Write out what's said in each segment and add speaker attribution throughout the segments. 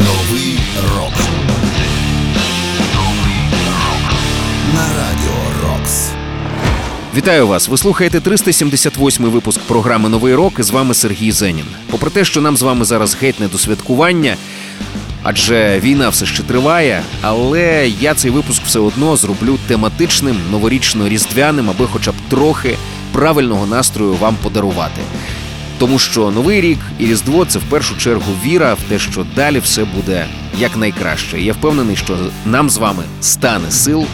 Speaker 1: Новий рок. На радіо Рокс.
Speaker 2: Вітаю вас! Ви слухаєте 378-й випуск програми Новий рок. і З вами Сергій Зенін. Попри те, що нам з вами зараз геть не до святкування, адже війна все ще триває. Але я цей випуск все одно зроблю тематичним, новорічно-різдвяним, аби хоча б трохи правильного настрою вам подарувати. Тому що новий рік і різдво це в першу чергу віра в те, що далі все буде якнайкраще. І Я впевнений, що нам з вами стане сил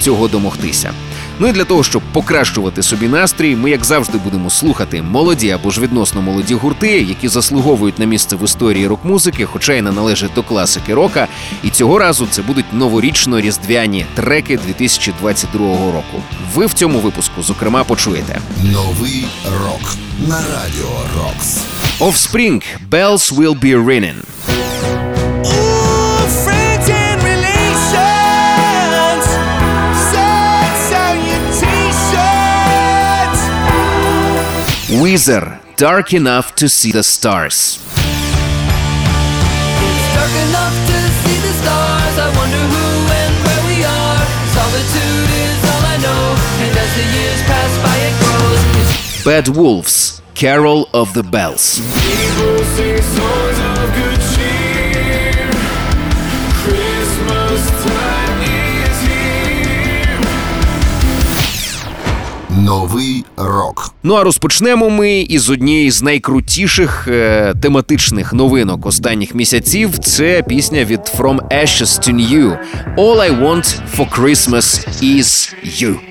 Speaker 2: цього домогтися. Ну і для того, щоб покращувати собі настрій, ми, як завжди, будемо слухати молоді або ж відносно молоді гурти, які заслуговують на місце в історії рок-музики, хоча й не належать до класики рока. І цього разу це будуть новорічно-різдвяні треки 2022 року. Ви в цьому випуску, зокрема, почуєте
Speaker 1: Новий рок. На радіо Рокс.
Speaker 2: Offspring Bells Will Be Ringing.
Speaker 3: Ooh, friends and relations, sad salutations.
Speaker 2: Weezer Dark Enough to See the Stars. Bad Wolves Carol of the Bells.
Speaker 1: Новий рок.
Speaker 2: Ну а розпочнемо ми із однієї з найкрутіших е, тематичних новинок останніх місяців. Це пісня від From Ashes to New. All I want for Christmas is you.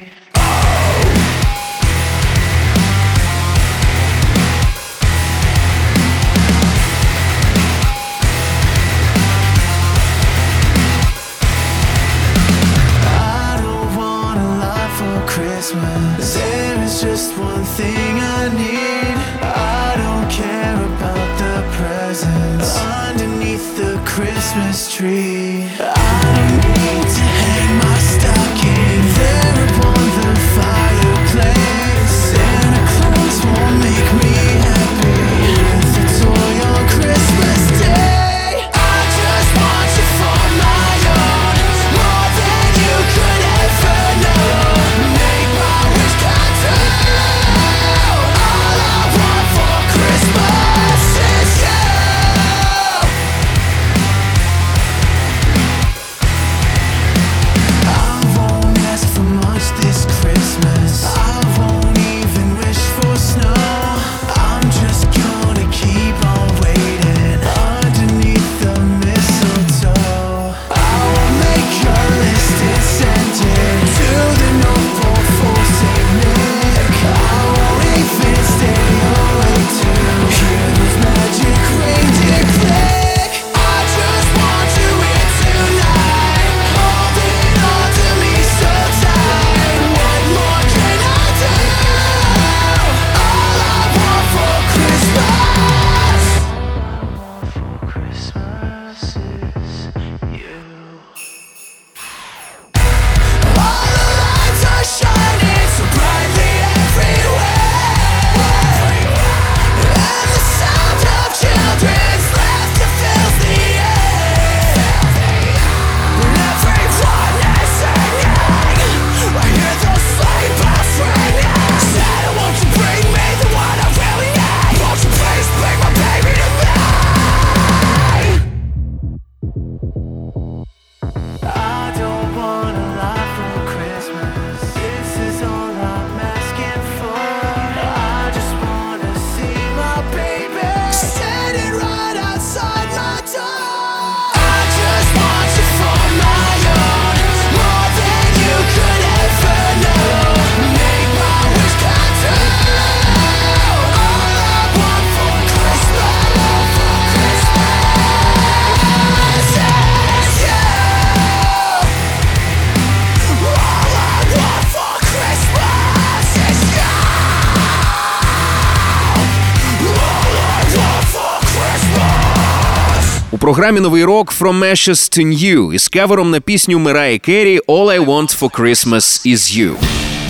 Speaker 2: Програмі новий рок From Ashes to New із кавером на пісню Мираї Керрі All I Want for Christmas is You.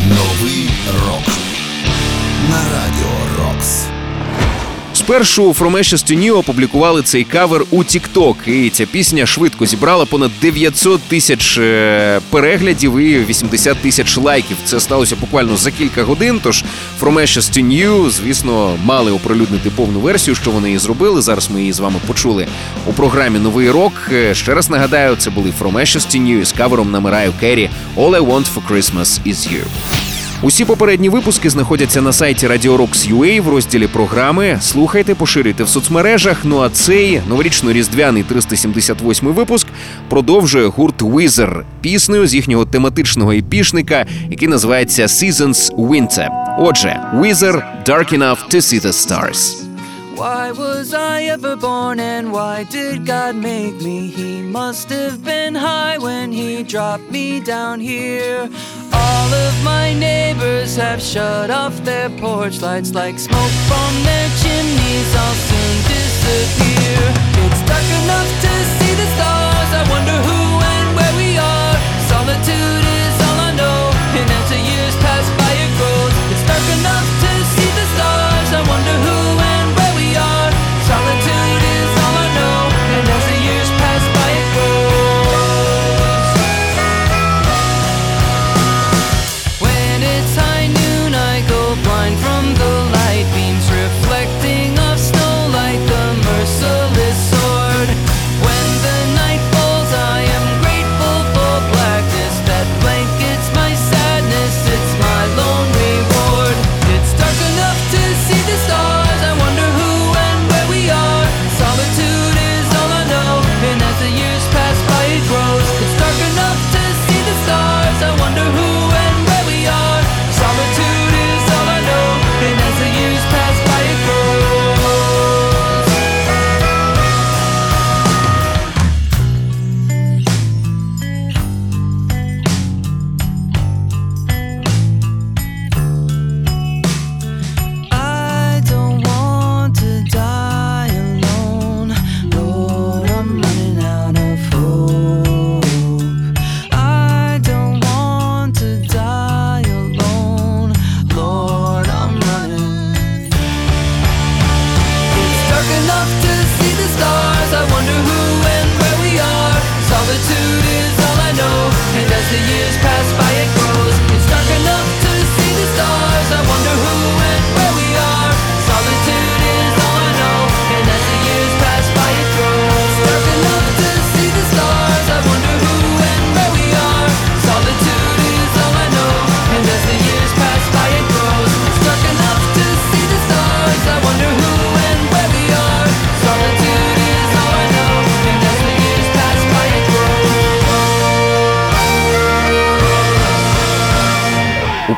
Speaker 1: Новий рок. На радіо Рокс.
Speaker 4: Спершу Ashes to опублікували цей кавер у TikTok, і ця пісня швидко зібрала понад 900 тисяч е, переглядів і 80 тисяч лайків. Це сталося буквально за кілька годин. Тож From Ashes звісно, мали оприлюднити повну версію, що вони і зробили. Зараз ми її з вами почули у програмі Новий рок. Е, Ще раз нагадаю, це були From Ashes з кавером на Mariah Carey All I Want for Christmas is You. Усі попередні випуски знаходяться на сайті Radio в розділі програми. Слухайте, поширюйте в соцмережах. Ну а цей новорічно-різдвяний 378 випуск продовжує гурт Wizard піснею з їхнього тематичного епішника, який називається Seasons Winter. Отже, Wizard Dark Enough to See the Stars.
Speaker 5: Why was I ever born and why did God make me? He must have been high when he dropped me down here. All of neighbors have shut off their porch lights like smoke from their chimneys. I'll soon disappear. It's dark enough to see the stars. I wonder who and where we are. Solitude is all I know, and as the years pass by, it grows. It's dark enough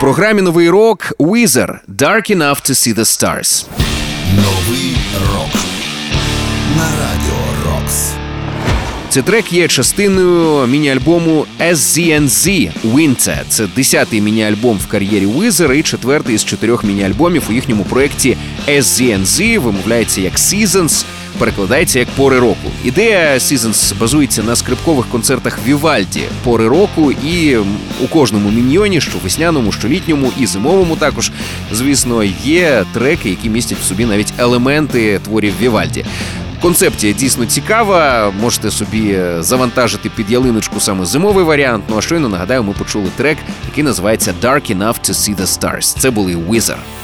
Speaker 4: програмі Новий рок Wizard Dark Enough to See the Stars.
Speaker 1: Новий рок на радіо Рокс.
Speaker 4: Цей трек є частиною міні-альбому SZNZ Winter. Це десятий міні-альбом в кар'єрі Wizard і четвертий із чотирьох міні-альбомів у їхньому проєкті SZNZ, вимовляється як Seasons, перекладається як пори року. Ідея Seasons базується на скрипкових концертах Вівальді пори року, і у кожному міньйоні, що весняному, що літньому і зимовому також, звісно, є треки, які містять в собі навіть елементи творів Вівальді. Концепція дійсно цікава. Можете собі завантажити під ялиночку саме зимовий варіант. Ну а щойно нагадаю, ми почули трек, який називається Dark Enough to See the Stars. Це були Wizard.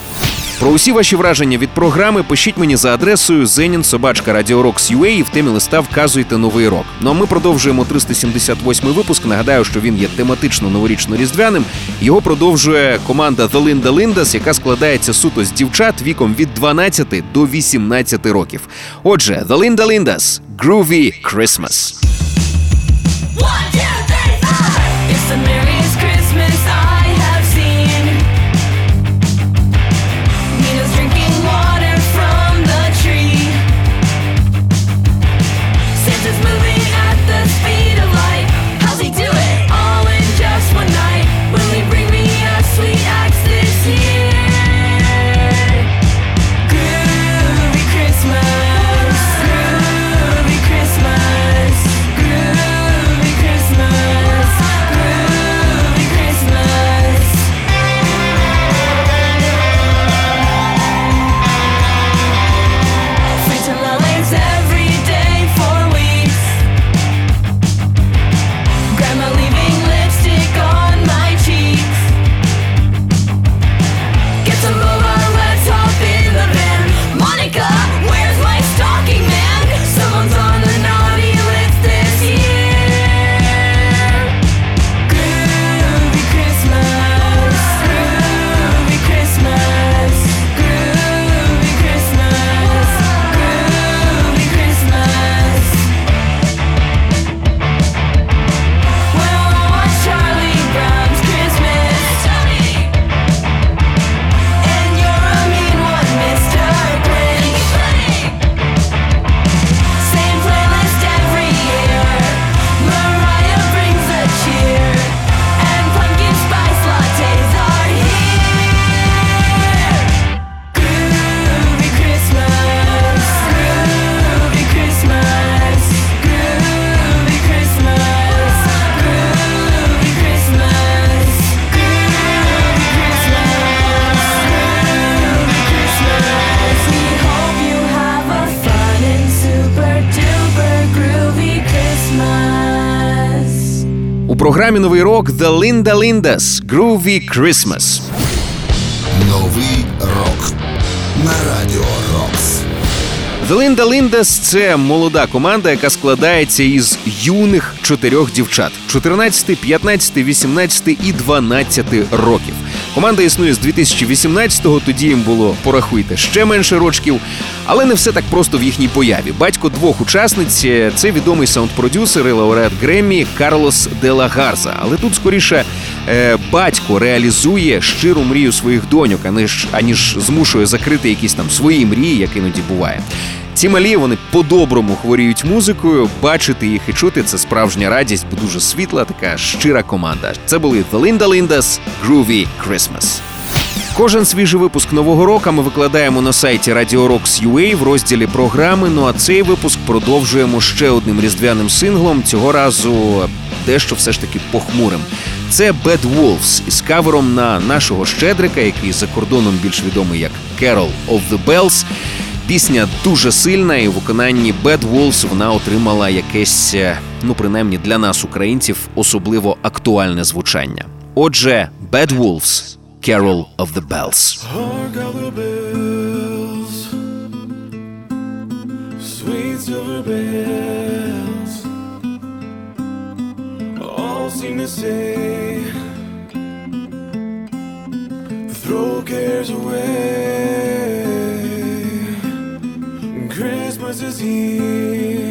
Speaker 4: Про усі ваші враження від програми пишіть мені за адресою zenin.собачка.radiorocks.ua і в темі листа вказуйте новий рок. Ну а ми продовжуємо 378 й випуск. Нагадаю, що він є тематично новорічно-різдвяним. Його продовжує команда The Linda Lindas, яка складається суто з дівчат віком від 12 до 18 років. Отже, The Linda Lindas – Groovy Christmas.
Speaker 6: It's
Speaker 4: програмі новий рок The Linda Lindas Groovy Christmas.
Speaker 1: Новий рок на радіо Рокс.
Speaker 4: The Linda Lindas – це молода команда, яка складається із юних чотирьох дівчат: 14, 15, 18 і 12 років. Команда існує з 2018-го, тоді їм було порахуйте ще менше рочків, але не все так просто в їхній появі. Батько двох учасниць це відомий саунд-продюсер і лауреат Греммі Карлос де ла Гарза. Але тут скоріше е, батько реалізує щиру мрію своїх доньок, аніж аніж змушує закрити якісь там свої мрії, як іноді буває. Ці малі вони по-доброму хворіють музикою. Бачити їх і чути це справжня радість, бо дуже світла, така щира команда. Це були The Linda Lindas Groovy Christmas. Кожен свіжий випуск нового року ми викладаємо на сайті Radio Rocks UA в розділі програми. Ну а цей випуск продовжуємо ще одним різдвяним синглом. Цього разу дещо все ж таки похмурим. Це Bad Wolves із кавером на нашого щедрика, який за кордоном більш відомий як Carol of the Bells. Пісня дуже сильна, і в виконанні Bad Wolves вона отримала якесь, е, ну принаймні для нас, українців, особливо актуальне звучання. Отже, Bad Wolves – Carol of the Bells.
Speaker 7: Sweet silver bells, all seem to say, throw cares away. Christmas is here,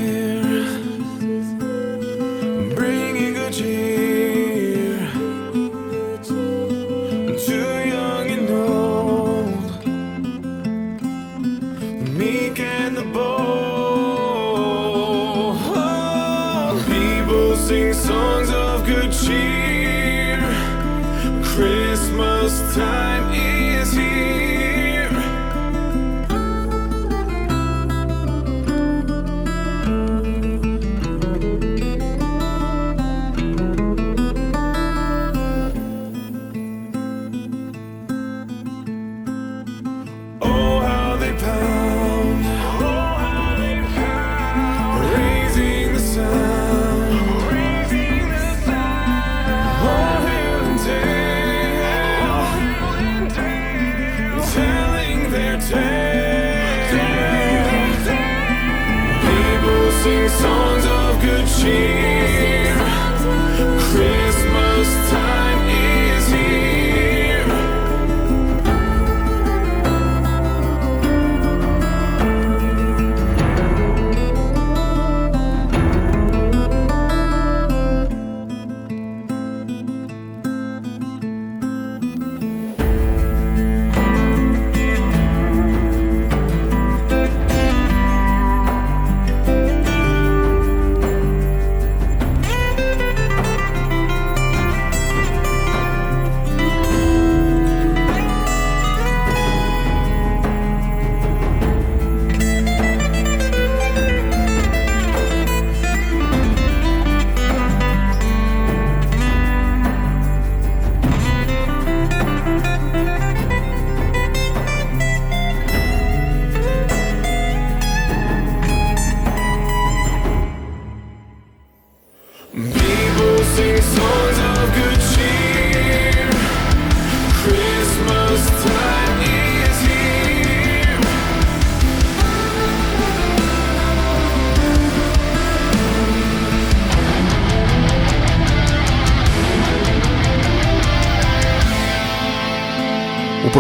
Speaker 7: sing songs of good cheer.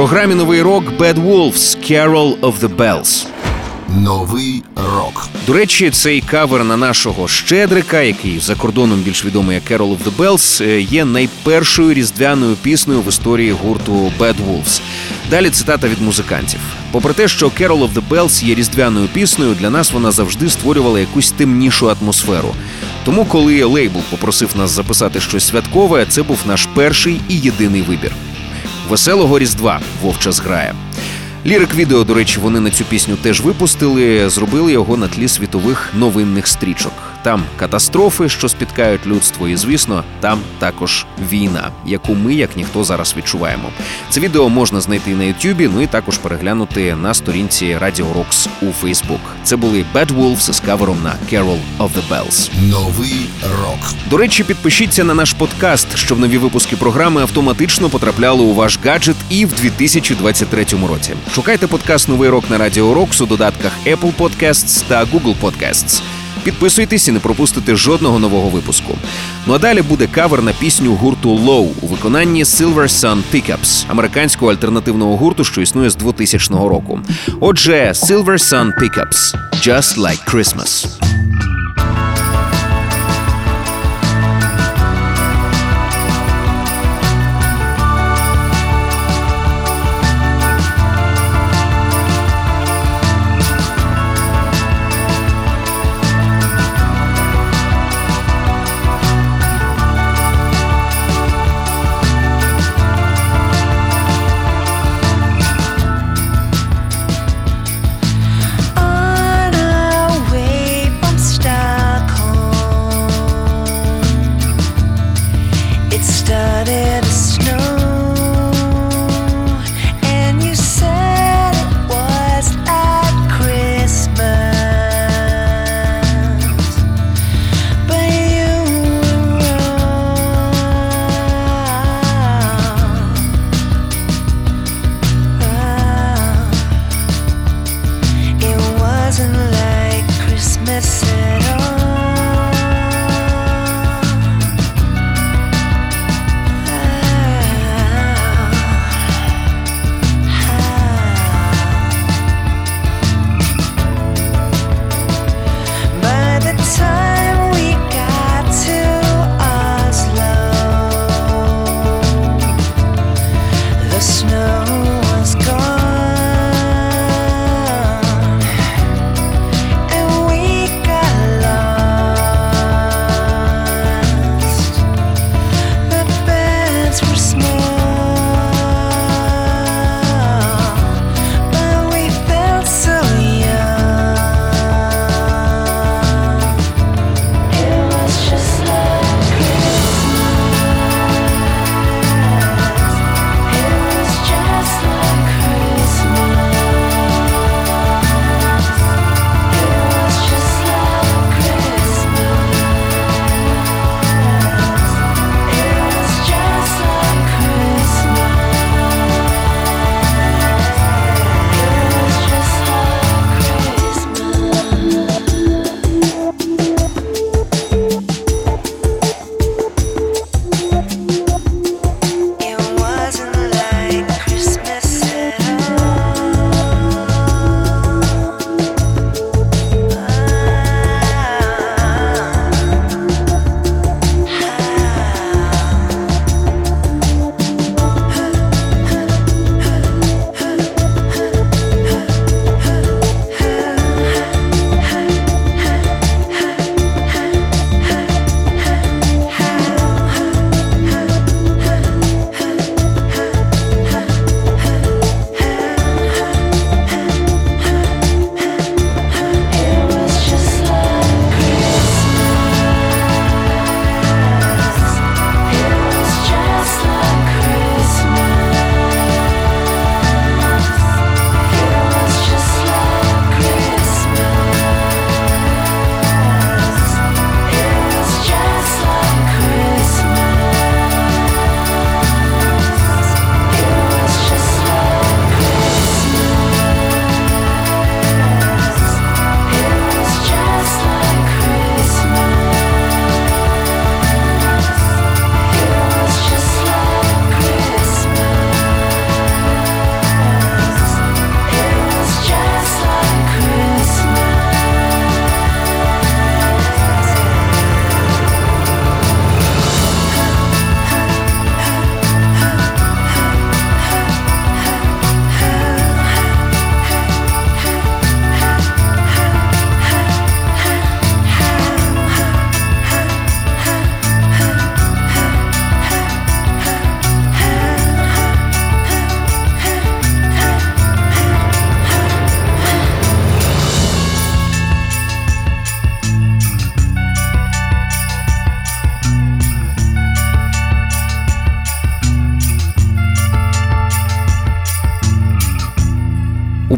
Speaker 4: Програмі новий рок Bad Wolves – Carol of the Bells.
Speaker 1: Новий рок.
Speaker 4: До речі, цей кавер на нашого щедрика, який за кордоном більш відомий як Carol of the Bells, е, є найпершою різдвяною піснею в історії гурту Bad Wolves. Далі цитата від музикантів. Попри те, що Carol of the Bells є різдвяною піснею, для нас вона завжди створювала якусь темнішу атмосферу. Тому, коли лейбл попросив нас записати щось святкове, це був наш перший і єдиний вибір. Веселого Різдва Вовча зграє. Лірик відео, до речі, вони на цю пісню теж випустили, зробили його на тлі світових новинних стрічок. Там катастрофи, що спіткають людство, і звісно, там також війна, яку ми, як ніхто, зараз відчуваємо. Це відео можна знайти на Ютубі, ну і також переглянути на сторінці Radio Rocks у Фейсбук. Це були Bad Wolves з кавером на Carol of the Bells.
Speaker 1: Новий рок.
Speaker 4: До речі, підпишіться на наш подкаст, щоб нові випуски програми автоматично потрапляли у ваш гаджет і в 2023 році. Шукайте подкаст Новий рок на Радіо Рокс у додатках Apple Podcasts та Google Podcasts. Підписуйтесь і не пропустите жодного нового випуску. Ну а далі буде кавер на пісню гурту Low у виконанні Silver Sun Pickups, американського альтернативного гурту, що існує з 2000 року. Отже, Silver Sun Pickups – Just Like Christmas.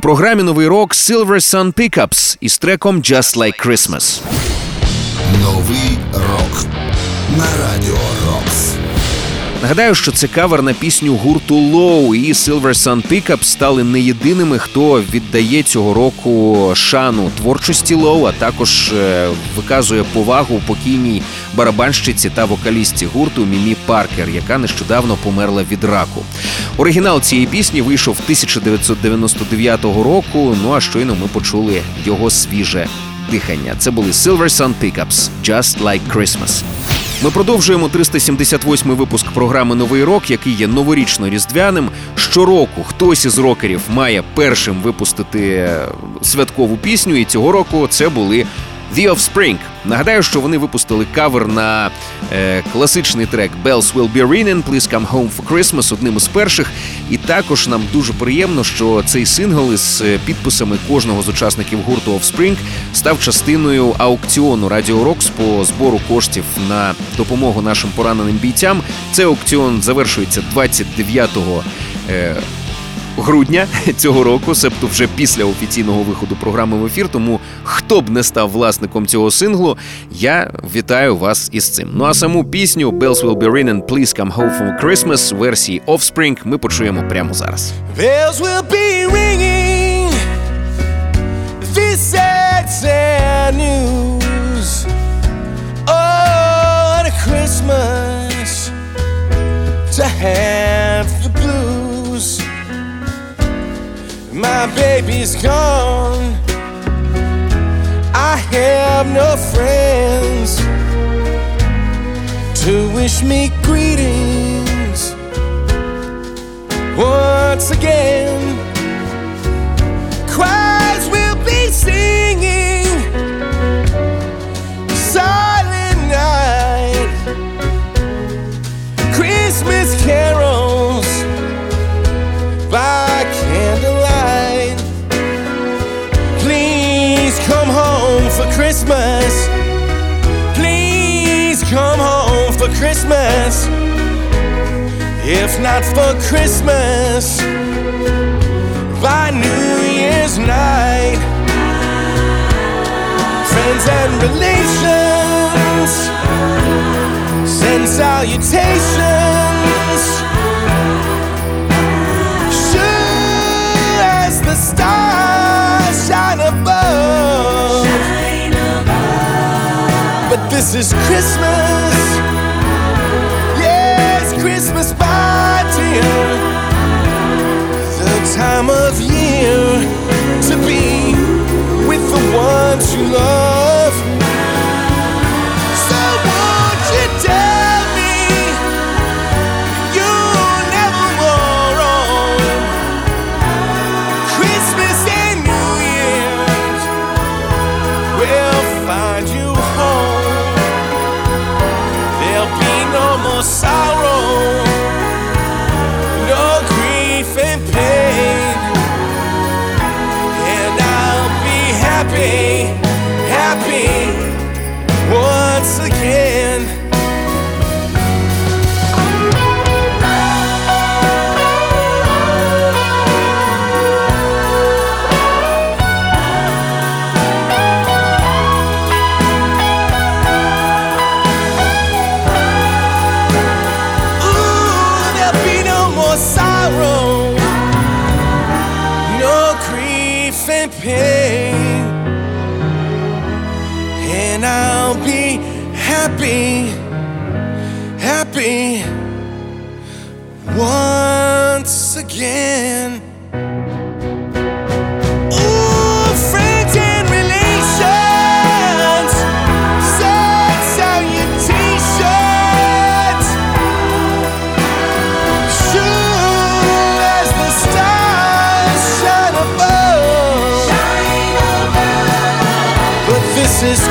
Speaker 4: Програмі новий рок Silver Sun Pickups із треком Just Like Christmas.
Speaker 1: Новий рок на радіо Рокс.
Speaker 4: Нагадаю, що це кавер на пісню гурту Low і Silver Sun Pickup стали не єдиними, хто віддає цього року шану творчості Low, а також е, виказує повагу покійній барабанщиці та вокалістці гурту Мімі Паркер, яка нещодавно померла від раку. Оригінал цієї пісні вийшов 1999 року. Ну а щойно ми почули його свіже дихання. Це були Silver Sun Pickups Just Like Christmas. Ми продовжуємо 378 випуск програми Новий рок, який є новорічно-різдвяним. Щороку хтось із рокерів має першим випустити святкову пісню, і цього року це були The Offspring. Нагадаю, що вони випустили кавер на е, класичний трек Bells Will Be Ringing, Please Come Home for Christmas, одним із перших. І також нам дуже приємно, що цей сингл із е, підписами кожного з учасників гурту Offspring став частиною аукціону Радіо Рокс по збору коштів на допомогу нашим пораненим бійцям. Цей аукціон завершується 29 е, грудня цього року, себто вже після офіційного виходу програми в ефір. Тому хто б не став власником цього синглу, я вітаю вас із цим. Ну а саму пісню Bells Will Be Ringing, Please Come Home for Christmas версії Offspring ми почуємо прямо зараз.
Speaker 3: Bells will be ringing. This sad, sad news. Oh, Christmas to have My baby's gone. I have no friends to wish me greetings once again. Choirs will be singing come home for Christmas. Please come home for Christmas. If not for Christmas, by New Year's night, friends and relations send salutations. This is Christmas. Yes, Christmas by dear. The time of year to be with the ones you love. This is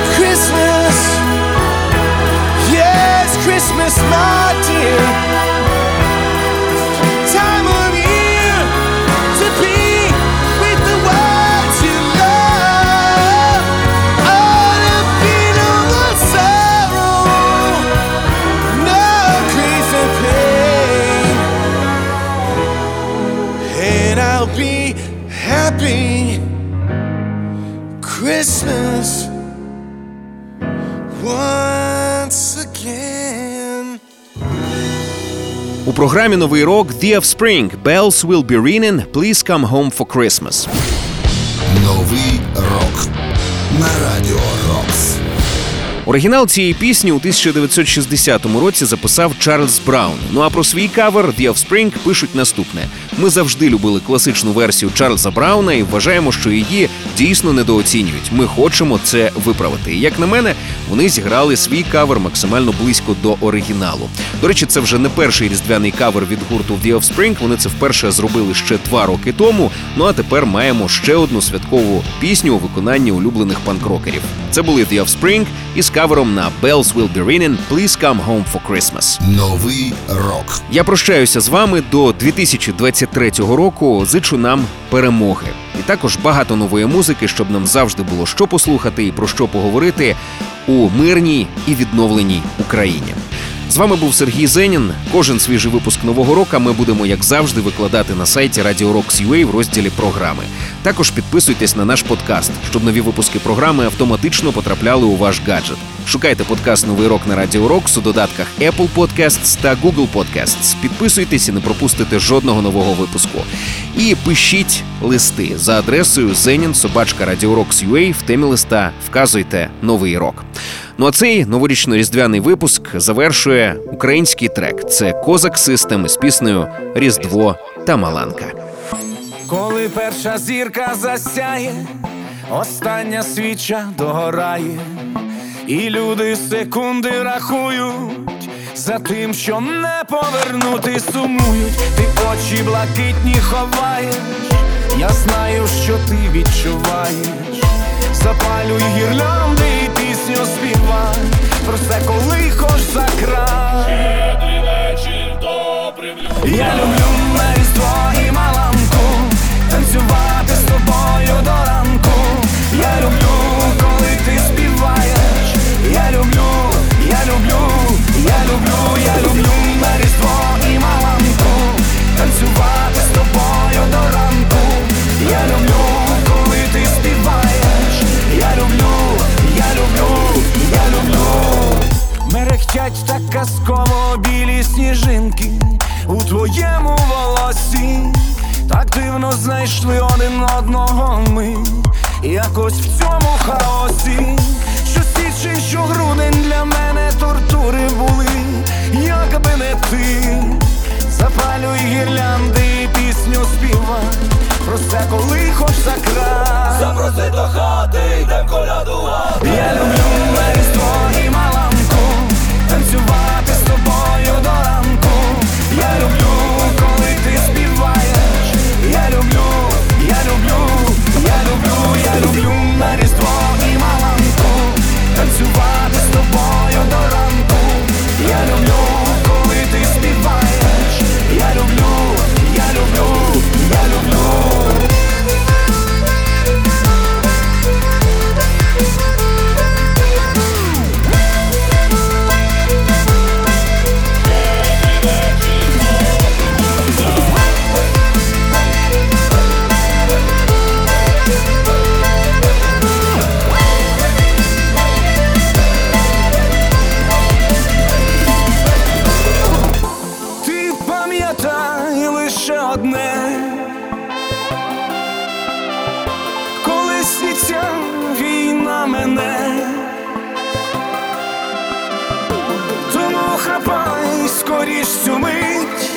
Speaker 4: програмі Новий рок The Offspring Bells Will Be Ringing, Please Come Home for Christmas.
Speaker 1: Новий рок на радіо Рокс.
Speaker 4: Оригінал цієї пісні у 1960 році записав Чарльз Браун. Ну а про свій кавер The Offspring пишуть наступне: ми завжди любили класичну версію Чарльза Брауна і вважаємо, що її дійсно недооцінюють. Ми хочемо це виправити. І як на мене, вони зіграли свій кавер максимально близько до оригіналу. До речі, це вже не перший різдвяний кавер від гурту The Offspring. Вони це вперше зробили ще два роки тому. Ну а тепер маємо ще одну святкову пісню у виконанні улюблених панк-рокерів. Це були The Offspring із кавером на Bells Will Be Ringing, Please Come Home for Christmas.
Speaker 1: Новий рок.
Speaker 4: Я прощаюся з вами до 2023 року. Зичу нам перемоги. І також багато нової музики, щоб нам завжди було що послухати і про що поговорити у мирній і відновленій Україні. З вами був Сергій Зенін. Кожен свіжий випуск нового року ми будемо, як завжди, викладати на сайті Radio Rocks UA в розділі програми. Також підписуйтесь на наш подкаст, щоб нові випуски програми автоматично потрапляли у ваш гаджет. Шукайте подкаст Новий рок на Radio Rocks у додатках Apple Podcasts та Google Podcasts. Підписуйтесь і не пропустите жодного нового випуску. І пишіть листи за адресою zenin.sobachka.radiorocks.ua в темі листа вказуйте новий рок. Ну а цей новорічно-різдвяний випуск завершує український трек. Це Козак Систем із піснею Різдво та Маланка.
Speaker 8: Коли перша зірка засяє, остання свіча догорає, і люди секунди рахують за тим, що не повернути, сумують, ти очі блакитні ховаєш, я знаю, що ти відчуваєш, запалюй гірлянди пісню співай, про все, коли хоч за край. Я люблю казково білі сніжинки у твоєму волосі, так дивно знайшли один одного ми, якось в цьому хаосі, що січень, що грудень для мене тортури були, якби не ти, запалюй гірлянди і пісню співай, про все, коли хоч за край. Запроси до хати, йдем колядувати. Я люблю на хапай скоріш цю мить,